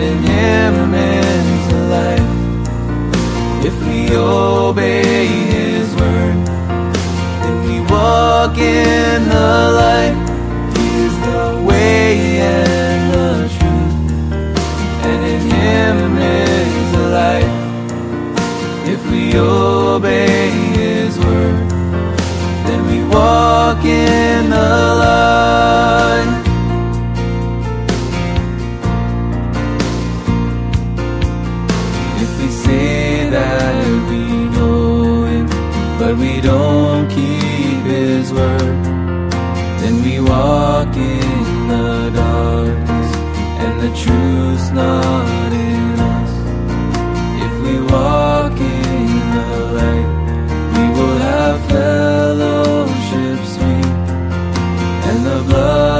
and in Him the life. If we obey His word, then we walk in the blood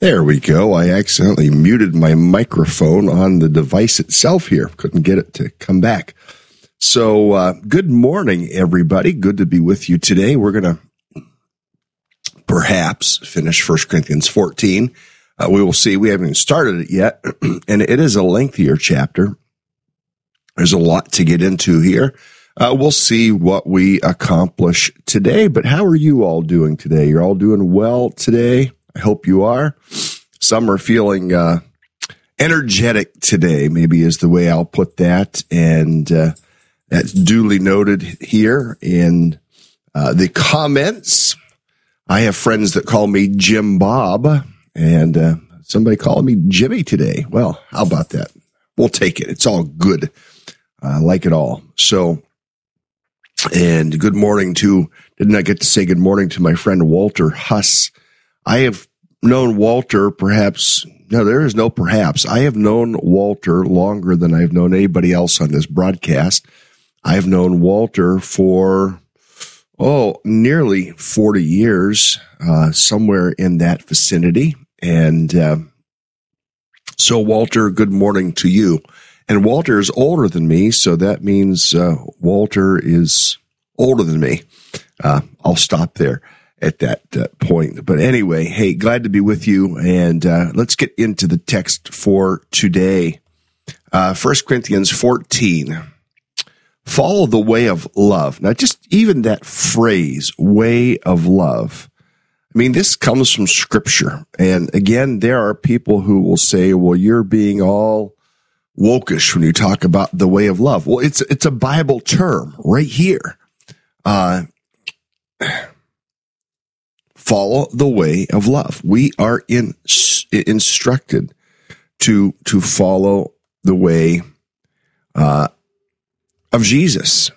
There we go. I accidentally muted my microphone on the device itself here. Couldn't get it to come back. So, uh, good morning, everybody. Good to be with you today. We're going to perhaps finish First Corinthians 14. Uh, we will see. We haven't even started it yet, and it is a lengthier chapter. There's a lot to get into here. Uh, we'll see what we accomplish today. But how are you all doing today? You're all doing well today. I hope you are. Some are feeling uh, energetic today, maybe is the way I'll put that. And uh, that's duly noted here in uh, the comments. I have friends that call me Jim Bob, and uh, somebody called me Jimmy today. Well, how about that? We'll take it. It's all good. I like it all. So, and good morning to, didn't I get to say good morning to my friend Walter Huss? I have known Walter perhaps, no, there is no perhaps. I have known Walter longer than I've known anybody else on this broadcast. I have known Walter for, oh, nearly 40 years, uh, somewhere in that vicinity. And, uh, so Walter, good morning to you. And Walter is older than me, so that means uh, Walter is older than me. Uh, I'll stop there at that uh, point. But anyway, hey, glad to be with you, and uh, let's get into the text for today. Uh, 1 Corinthians 14. Follow the way of love. Now, just even that phrase, way of love. I mean, this comes from scripture. And again, there are people who will say, well, you're being all wokish when you talk about the way of love. Well, it's it's a Bible term right here. Uh, follow the way of love. We are in, instructed to to follow the way uh, of Jesus,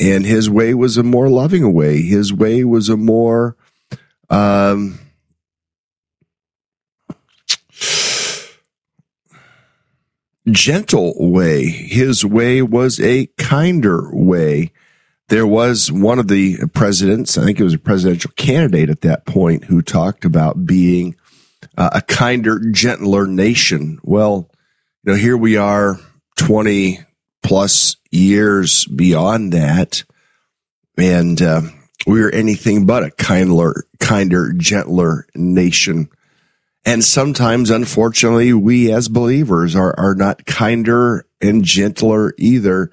and His way was a more loving way. His way was a more um, gentle way. His way was a kinder way. There was one of the presidents, I think it was a presidential candidate at that point, who talked about being uh, a kinder, gentler nation. Well, you know, here we are 20 plus years beyond that. And, uh, we're anything but a kinder, kinder, gentler nation. And sometimes, unfortunately, we as believers are, are not kinder and gentler either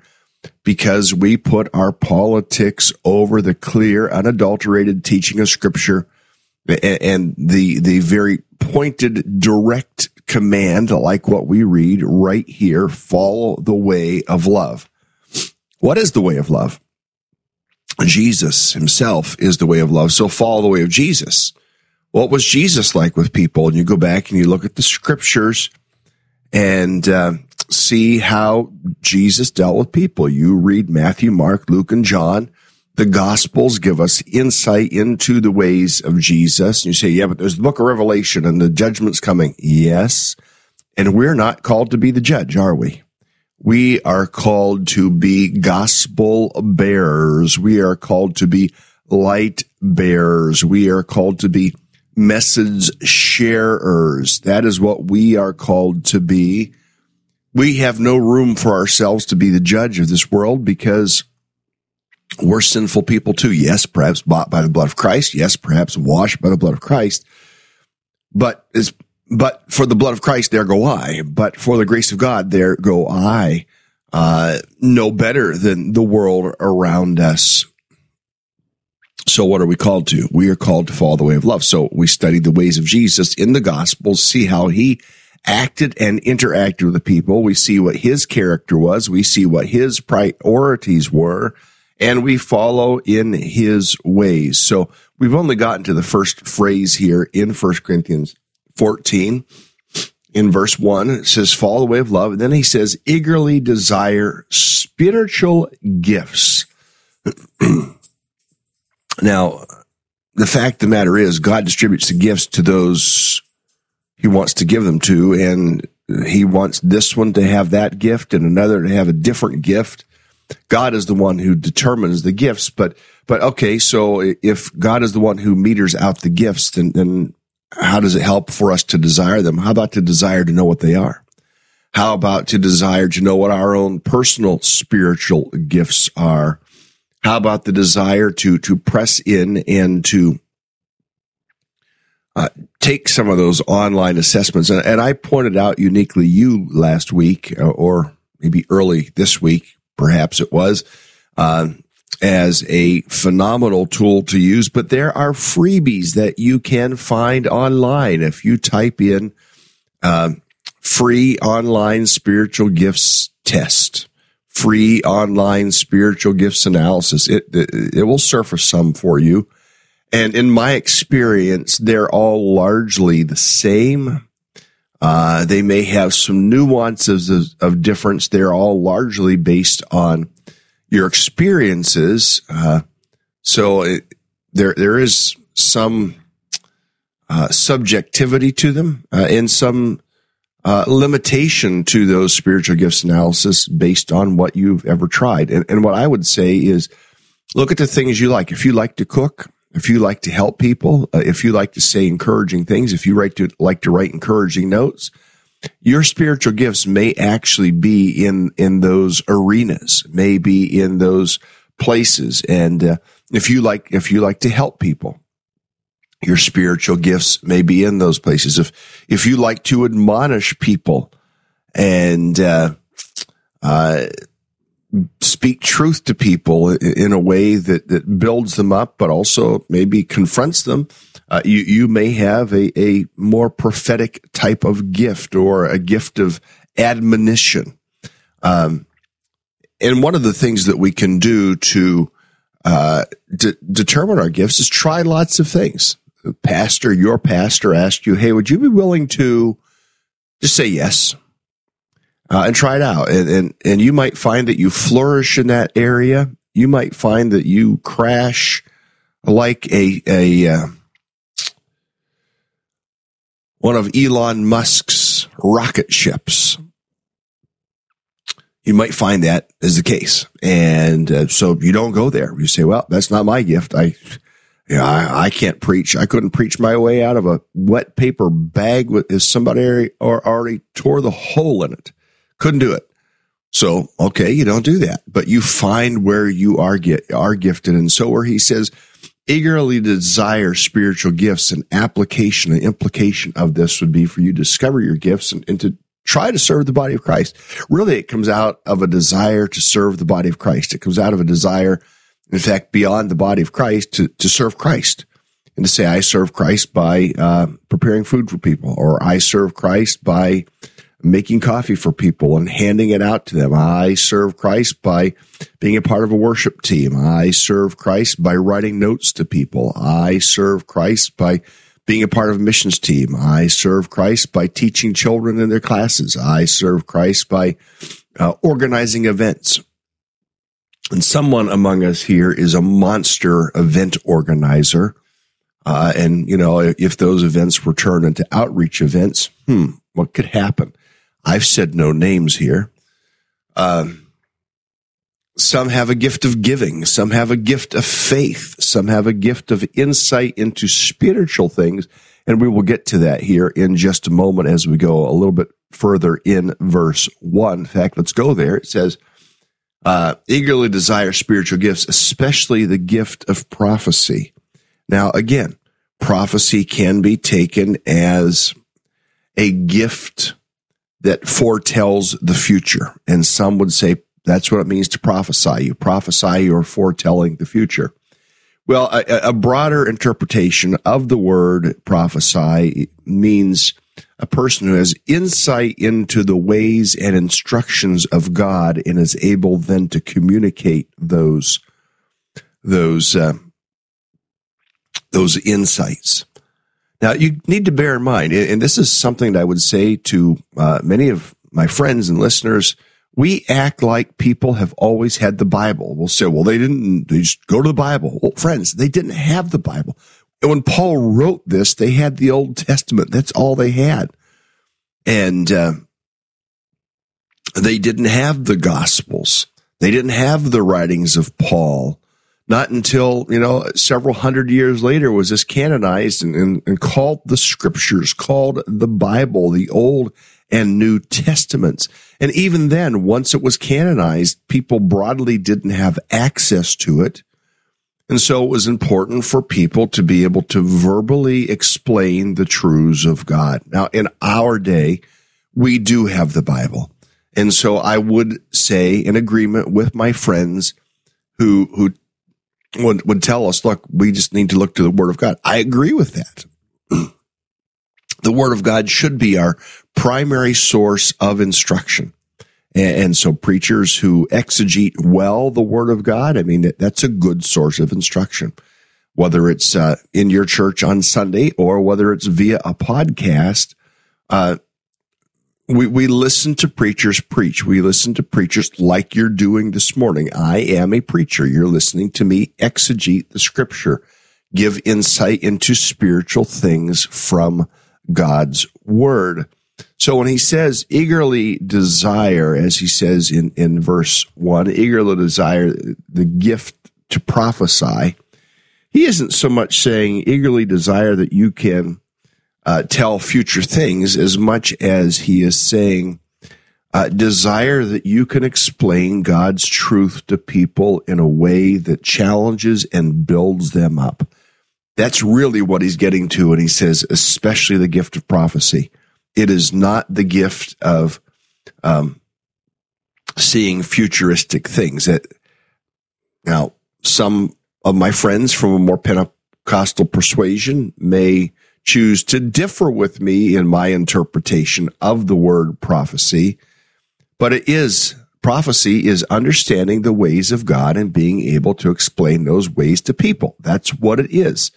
because we put our politics over the clear, unadulterated teaching of scripture and the, the very pointed, direct command, like what we read right here, follow the way of love. What is the way of love? Jesus himself is the way of love. So follow the way of Jesus what was Jesus like with people? And you go back and you look at the scriptures and uh, see how Jesus dealt with people. You read Matthew, Mark, Luke, and John. The Gospels give us insight into the ways of Jesus. And you say, yeah, but there's the book of Revelation and the judgment's coming. Yes. And we're not called to be the judge, are we? We are called to be gospel bearers. We are called to be light bearers. We are called to be message sharers. That is what we are called to be. We have no room for ourselves to be the judge of this world because we're sinful people too. Yes, perhaps bought by the blood of Christ. Yes, perhaps washed by the blood of Christ. But is but for the blood of Christ, there go I. But for the grace of God, there go I. Uh, no better than the world around us. So what are we called to? We are called to follow the way of love. So we study the ways of Jesus in the gospels, see how he acted and interacted with the people. We see what his character was. We see what his priorities were and we follow in his ways. So we've only gotten to the first phrase here in 1 Corinthians 14 in verse 1 it says follow the way of love and then he says eagerly desire spiritual gifts Now, the fact of the matter is, God distributes the gifts to those he wants to give them to, and he wants this one to have that gift and another to have a different gift. God is the one who determines the gifts, but but okay, so if God is the one who meters out the gifts, then then how does it help for us to desire them? How about to desire to know what they are? How about to desire to know what our own personal spiritual gifts are? How about the desire to to press in and to uh, take some of those online assessments? And, and, I pointed out uniquely you last week, uh, or maybe early this week, perhaps it was, uh, as a phenomenal tool to use. But there are freebies that you can find online if you type in uh, free online spiritual gifts test free online spiritual gifts analysis. It, it, it will surface some for you. And in my experience, they're all largely the same. Uh, they may have some nuances of, of, difference. They're all largely based on your experiences. Uh, so it, there, there is some uh, subjectivity to them uh, and some uh, limitation to those spiritual gifts analysis based on what you've ever tried. And, and what I would say is look at the things you like. If you like to cook, if you like to help people, uh, if you like to say encouraging things, if you write to, like to write encouraging notes, your spiritual gifts may actually be in, in those arenas, may be in those places. And, uh, if you like, if you like to help people, your spiritual gifts may be in those places. If, if you like to admonish people and, uh, uh, speak truth to people in a way that, that builds them up, but also maybe confronts them. Uh, you, you may have a, a more prophetic type of gift or a gift of admonition. Um, and one of the things that we can do to uh, de- determine our gifts is try lots of things. pastor, your pastor asked you, "Hey, would you be willing to just say yes uh, and try it out?" And, and and you might find that you flourish in that area. You might find that you crash like a a uh, one of Elon Musk's rocket ships you might find that is the case. And uh, so you don't go there. You say, well, that's not my gift. I, you know, I, I, can't preach. I couldn't preach my way out of a wet paper bag with is somebody or already tore the hole in it. Couldn't do it. So, okay, you don't do that, but you find where you are get, are gifted. And so where he says, eagerly desire spiritual gifts, and application, an implication of this would be for you to discover your gifts and, and to try to serve the body of Christ. Really, it comes out of a desire to serve the body of Christ. It comes out of a desire, in fact, beyond the body of Christ to, to serve Christ and to say, I serve Christ by uh, preparing food for people, or I serve Christ by making coffee for people and handing it out to them. I serve Christ by being a part of a worship team. I serve Christ by writing notes to people. I serve Christ by being a part of a missions team. I serve Christ by teaching children in their classes. I serve Christ by uh, organizing events. And someone among us here is a monster event organizer. Uh, and, you know, if those events were turned into outreach events, hmm, what could happen? I've said no names here. Um, some have a gift of giving. Some have a gift of faith. Some have a gift of insight into spiritual things. And we will get to that here in just a moment as we go a little bit further in verse one. In fact, let's go there. It says, uh, eagerly desire spiritual gifts, especially the gift of prophecy. Now, again, prophecy can be taken as a gift that foretells the future. And some would say that's what it means to prophesy. You prophesy, you're foretelling the future. Well, a, a, broader interpretation of the word prophesy means a person who has insight into the ways and instructions of God and is able then to communicate those those uh, those insights. Now, you need to bear in mind, and this is something that I would say to uh, many of my friends and listeners we act like people have always had the Bible. We'll say, well, they didn't, they just go to the Bible. Well, friends, they didn't have the Bible. And when Paul wrote this, they had the Old Testament. That's all they had. And, uh, they didn't have the Gospels. They didn't have the writings of Paul. Not until, you know, several hundred years later was this canonized and, and, and called the scriptures, called the Bible, the Old and New Testaments. And even then, once it was canonized, people broadly didn't have access to it. And so it was important for people to be able to verbally explain the truths of God. Now, in our day, we do have the Bible. And so I would say in agreement with my friends who, who would, would tell us, look, we just need to look to the word of God. I agree with that. the word of God should be our primary source of instruction. And, so preachers who exegete well the word of God, I mean, that's a good source of instruction. Whether it's uh, in your church on Sunday or whether it's via a podcast, uh, we, we listen to preachers preach. We listen to preachers like you're doing this morning. I am a preacher. You're listening to me exegete the scripture, give insight into spiritual things from God's word. So when he says eagerly desire, as he says in, in verse one, eagerly desire the gift to prophesy, he isn't so much saying eagerly desire that you can uh, tell future things as much as he is saying uh, desire that you can explain God's truth to people in a way that challenges and builds them up. That's really what he's getting to. And he says, especially the gift of prophecy. It is not the gift of um, seeing futuristic things. That now, some of my friends from a more Pentecostal persuasion may choose to differ with me in my interpretation of the word prophecy, but it is prophecy is understanding the ways of God and being able to explain those ways to people. That's what it is.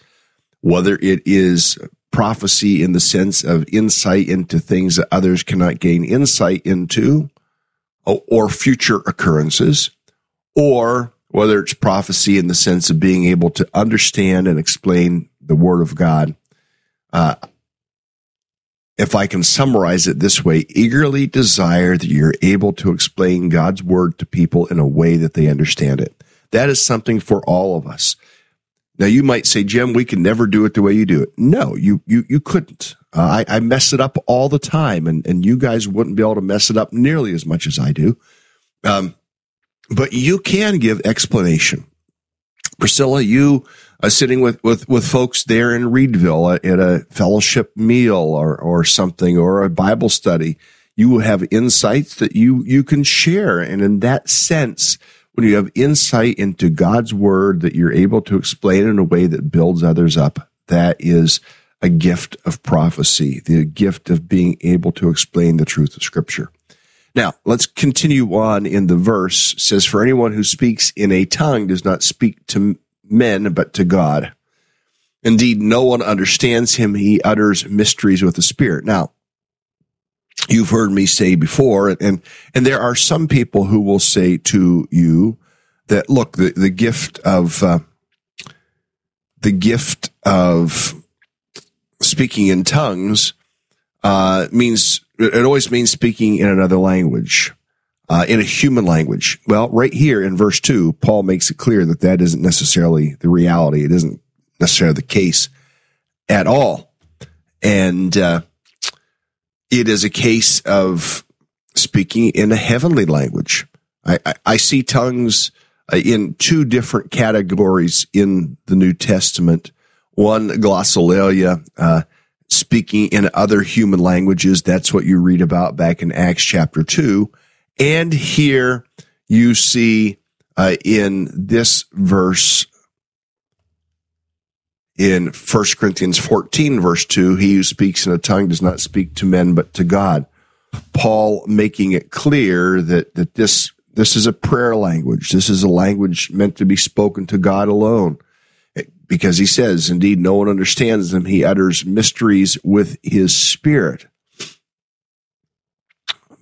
Whether it is prophecy in the sense of insight into things that others cannot gain insight into or future occurrences, or whether it's prophecy in the sense of being able to understand and explain the word of God. Uh, if I can summarize it this way, eagerly desire that you're able to explain God's word to people in a way that they understand it. That is something for all of us. Now you might say, Jim, we can never do it the way you do it. No, you, you, you couldn't. Uh, I, I mess it up all the time and, and you guys wouldn't be able to mess it up nearly as much as I do. Um, but you can give explanation. Priscilla, you uh, sitting with, with, with folks there in Reedville at, a fellowship meal or, or something or a Bible study, you have insights that you, you can share. And in that sense, when you have insight into God's word that you're able to explain in a way that builds others up, that is a gift of prophecy, the gift of being able to explain the truth of scripture. Now, let's continue on in the verse. It says, for anyone who speaks in a tongue does not speak to men, but to God. Indeed, no one understands him. He utters mysteries with the spirit. Now, you've heard me say before, and, and there are some people who will say to you that, look, the, the gift of, uh, the gift of speaking in tongues, uh, means, it always means speaking in another language. Uh, in a human language. Well, right here in verse two, Paul makes it clear that that isn't necessarily the reality. It isn't necessarily the case at all. And, uh, it is a case of speaking in a heavenly language. I, I, I see tongues uh, in two different categories in the New Testament. One, glossolalia, uh, speaking in other human languages. That's what you read about back in Acts chapter two. And here you see uh, in this verse in 1 Corinthians 14 verse 2, he who speaks in a tongue does not speak to men but to God. Paul making it clear that, that this, this is a prayer language. This is a language meant to be spoken to God alone. Because he says, indeed, no one understands them. He utters mysteries with his spirit.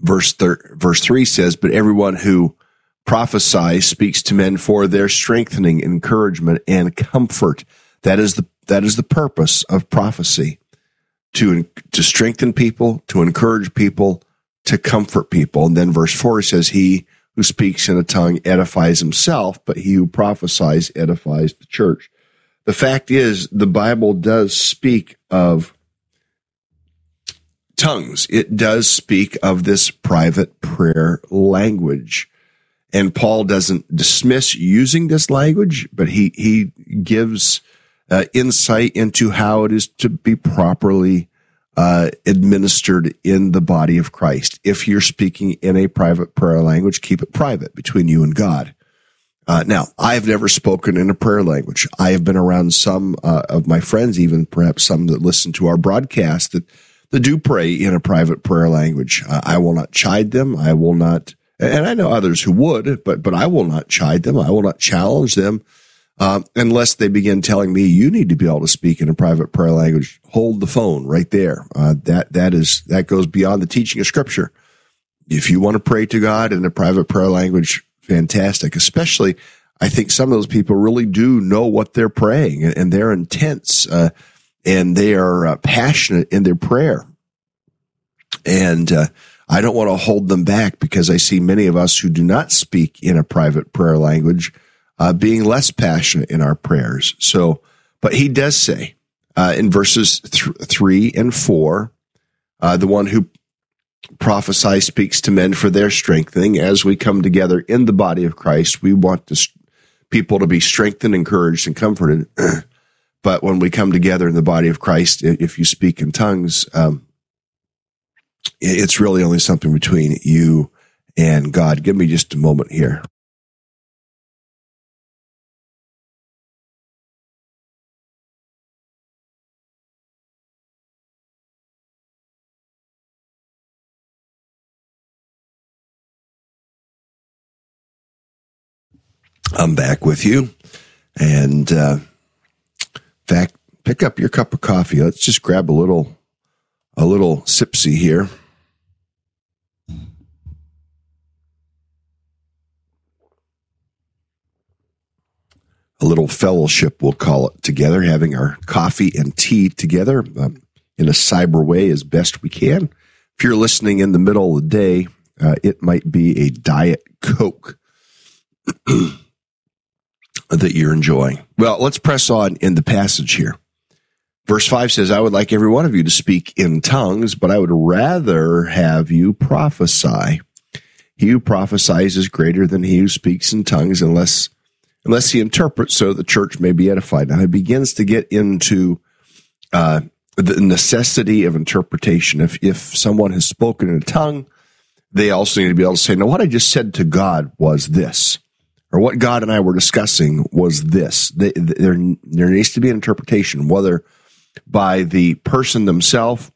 Verse, thir- verse three says, but everyone who prophesies speaks to men for their strengthening, encouragement, and comfort that is the that is the purpose of prophecy to to strengthen people, to encourage people, to comfort people. And then verse 4 says he who speaks in a tongue edifies himself, but he who prophesies edifies the church. The fact is the Bible does speak of tongues. It does speak of this private prayer language. And Paul doesn't dismiss using this language, but he, he gives uh, insight into how it is to be properly uh, administered in the body of Christ. If you're speaking in a private prayer language, keep it private between you and God. Uh, now, I've never spoken in a prayer language. I have been around some uh, of my friends, even perhaps some that listen to our broadcast that, that do pray in a private prayer language. Uh, I will not chide them. I will not, and I know others who would, but, but I will not chide them. I will not challenge them um, unless they begin telling me you need to be able to speak in a private prayer language. Hold the phone right there. Uh, that that is that goes beyond the teaching of Scripture. If you want to pray to God in a private prayer language, fantastic. Especially, I think some of those people really do know what they're praying and, and they're intense uh, and they are uh, passionate in their prayer. And uh, I don't want to hold them back because I see many of us who do not speak in a private prayer language uh, being less passionate in our prayers. So, but he does say uh, in verses th- three and four, uh, the one who prophesies speaks to men for their strengthening. As we come together in the body of Christ, we want to, people to be strengthened, encouraged, and comforted. but when we come together in the body of Christ, if you speak in tongues, um, it's really only something between you and God. Give me just a moment here. I'm back with you. And uh, fact, pick up your cup of coffee. Let's just grab a little a little sipsy here. A little fellowship, we'll call it together, having our coffee and tea together um, in a cyber way as best we can. If you're listening in the middle of the day, uh, it might be a Diet Coke that you're enjoying. Well, let's press on in the passage here. Verse 5 says, I would like every one of you to speak in tongues, but I would rather have you prophesy. He who prophesies is greater than he who speaks in tongues unless unless he interprets so the church may be edified. Now he begins to get into uh, the necessity of interpretation. If if someone has spoken in a tongue, they also need to be able to say, "No, what I just said to God was this." Or what God and I were discussing was this. There, there needs to be an interpretation, whether by the person themselves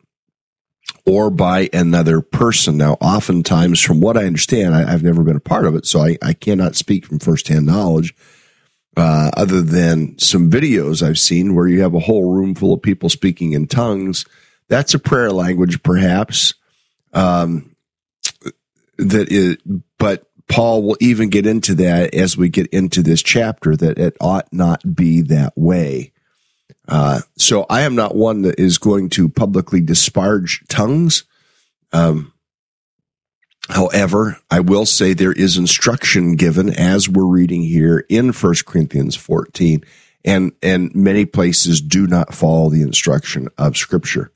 or by another person. Now, oftentimes, from what I understand, I, have never been a part of it, so I, I cannot speak from firsthand knowledge. Uh, other than some videos I've seen where you have a whole room full of people speaking in tongues, that's a prayer language, perhaps. Um, that is, but Paul will even get into that as we get into this chapter that it ought not be that way. Uh, so I am not one that is going to publicly disparage tongues. Um, however, I will say there is instruction given as we're reading here in First Corinthians 14 and, and many places do not follow the instruction of scripture.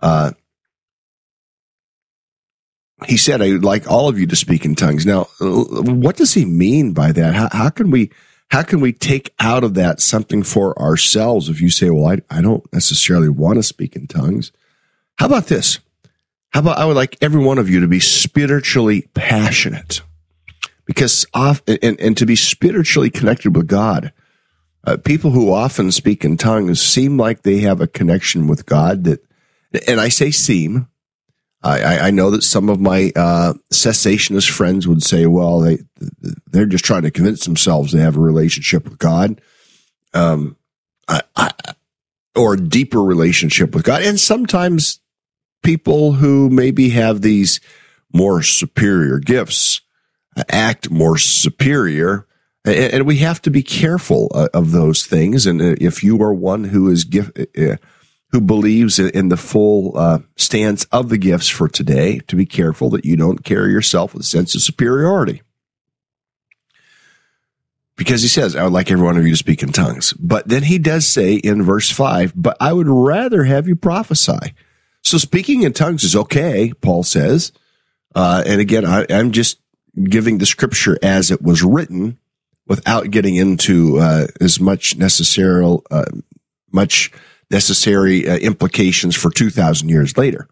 Uh, he said, I would like all of you to speak in tongues. Now, what does he mean by that? How, how can we, how can we take out of that something for ourselves if you say, well, I, I don't necessarily want to speak in tongues? How about this? How about I would like every one of you to be spiritually passionate because off and, and to be spiritually connected with God. Uh, people who often speak in tongues seem like they have a connection with God that, and I say seem, I, I know that some of my uh, cessationist friends would say, well, they they're just trying to convince themselves they have a relationship with God, um, I, I, or a deeper relationship with God. And sometimes people who maybe have these more superior gifts act more superior, and, and we have to be careful uh, of those things. And uh, if you are one who is gift uh, who believes in the full uh, stance of the gifts for today to be careful that you don't carry yourself with a sense of superiority. Because he says, I would like every one of you to speak in tongues. But then he does say in verse 5, but I would rather have you prophesy. So speaking in tongues is okay, Paul says. Uh, and again, I, am just giving the scripture as it was written without getting into uh, as much necessary, uh, much necessary uh, implications for 2,000 years later.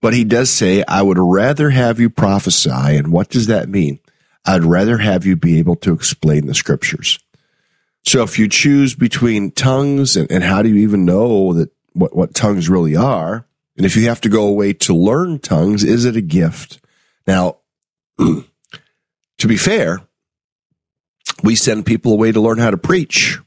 But he does say, I would rather have you prophesy. And what does that mean? I'd rather have you be able to explain the scriptures. So if you choose between tongues and, and how do you even know that what, what tongues really are? And if you have to go away to learn tongues, is it a gift? Now, to be fair, we send people away to learn how to preach.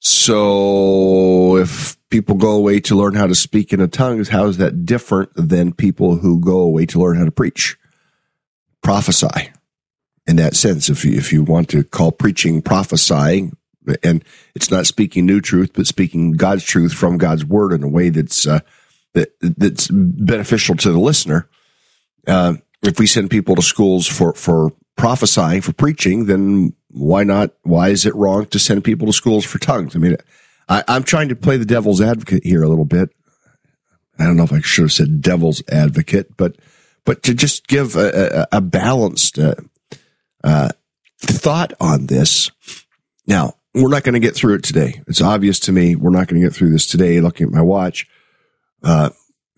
So if people go away to learn how to speak in a tongues, how is that different than people who go away to learn how to preach? Prophesy in that sense. If you, if you want to call preaching prophesying, and it's not speaking new truth, but speaking God's truth from God's word in a way that's, uh, that, that's beneficial to the listener. Uh, if we send people to schools for, for prophesying, for preaching, then why not? Why is it wrong to send people to schools for tongues? I mean, I, am trying to play the devil's advocate here a little bit. I don't know if I should have said devil's advocate, but but to just give a, a, a balanced uh, uh, thought on this. Now, we're not going to get through it today. It's obvious to me we're not going to get through this today. Looking at my watch, uh,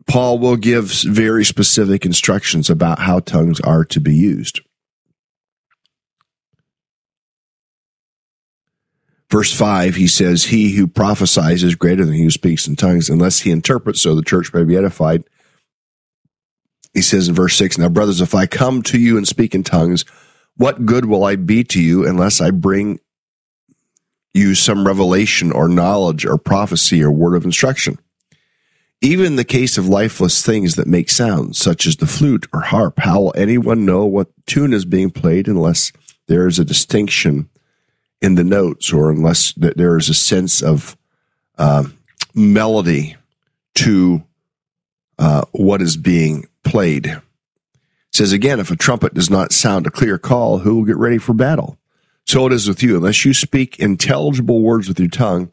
Paul will give very specific instructions about how tongues are to be used. Verse 5, he says, He who prophesies is greater than he who speaks in tongues, unless he interprets so the church may be edified. He says in verse 6, Now, brothers, if I come to you and speak in tongues, What good will I be to you unless I bring you some revelation or knowledge or prophecy or word of instruction? Even in the case of lifeless things that make sounds, such as the flute or harp, how will anyone know what tune is being played unless there is a distinction in the notes or unless there is a sense of uh, melody to uh, what is being played? It says again, if a trumpet does not sound a clear call, who will get ready for battle? So it is with you. Unless you speak intelligible words with your tongue,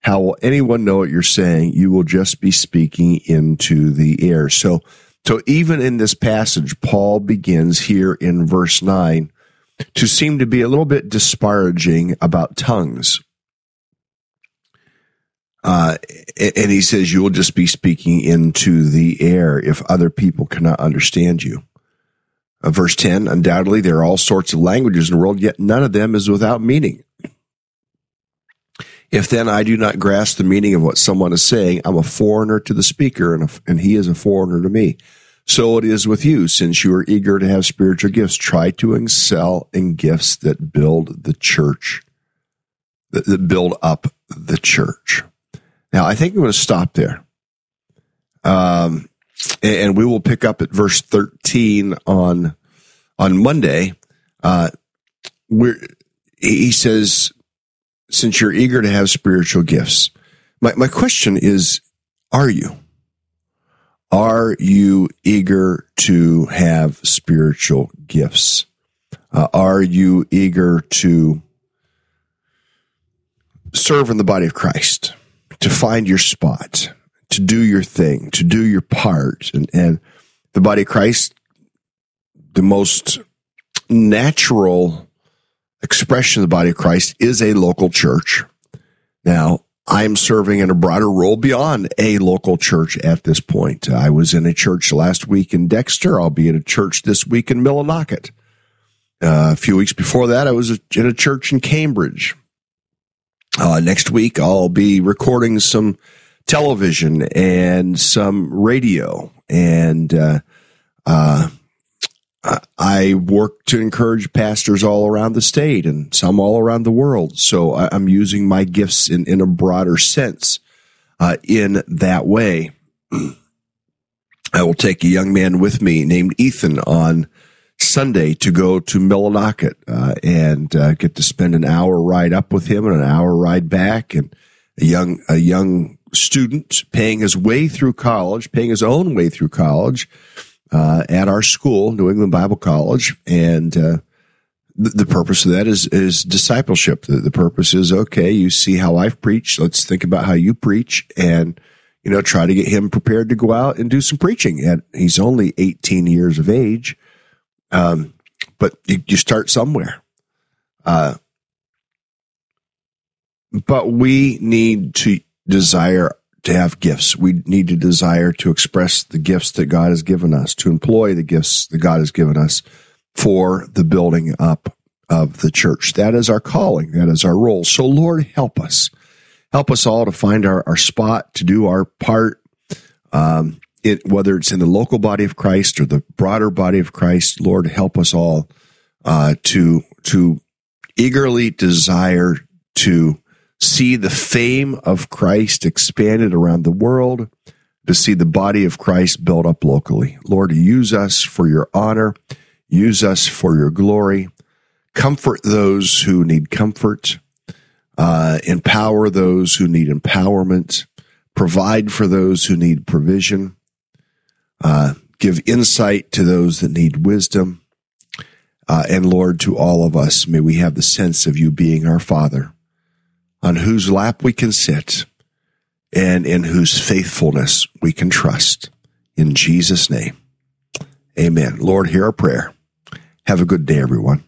how will anyone know what you're saying? You will just be speaking into the air. So, so even in this passage, Paul begins here in verse nine to seem to be a little bit disparaging about tongues. Uh, and he says, you will just be speaking into the air if other people cannot understand you. Uh, verse 10, undoubtedly there are all sorts of languages in the world, yet none of them is without meaning. If then I do not grasp the meaning of what someone is saying, I'm a foreigner to the speaker and, a, and he is a foreigner to me. So it is with you, since you are eager to have spiritual gifts, try to excel in gifts that build the church, that, build up the church. Now, I think I'm going to stop there. Um, and we will pick up at verse 13 on, on Monday. Uh, where he says, since you're eager to have spiritual gifts, my, my question is, are you? Are you eager to have spiritual gifts? Uh, are you eager to serve in the body of Christ, to find your spot, to do your thing, to do your part? And, and the body of Christ, the most natural expression of the body of Christ is a local church. Now, I'm serving in a broader role beyond a local church at this point. I was in a church last week in Dexter. I'll be at a church this week in Millinocket. Uh, a few weeks before that, I was in a church in Cambridge. Uh, next week, I'll be recording some television and some radio and, uh, uh I work to encourage pastors all around the state and some all around the world. So I'm using my gifts in, in a broader sense uh, in that way. I will take a young man with me named Ethan on Sunday to go to Millinocket uh, and uh, get to spend an hour ride up with him and an hour ride back. And a young a young student paying his way through college, paying his own way through college uh, at our school, New England Bible College, and uh, the, the, purpose of that is is discipleship. The, the, purpose is okay. You see how I've preached. Let's think about how you preach, and you know, try to get him prepared to go out and do some preaching. And he's only 18 years of age, um, but you, you start somewhere. Uh, but we need to desire to have gifts. We need to desire to express the gifts that God has given us, to employ the gifts that God has given us for the building up of the church. That is our calling. That is our role. So Lord, help us. Help us all to find our, our spot, to do our part, um, it, whether it's in the local body of Christ or the broader body of Christ. Lord, help us all uh, to to eagerly desire to see the fame of Christ expanded around the world, to see the body of Christ built up locally. Lord, use us for your honor, use us for your glory. Comfort those who need comfort, uh, empower those who need empowerment, provide for those who need provision, uh, give insight to those that need wisdom. Uh, and Lord, to all of us, may we have the sense of you being our Father on whose lap we can sit and in whose faithfulness we can trust. In Jesus' name, amen. Lord, hear our prayer. Have a good day, everyone.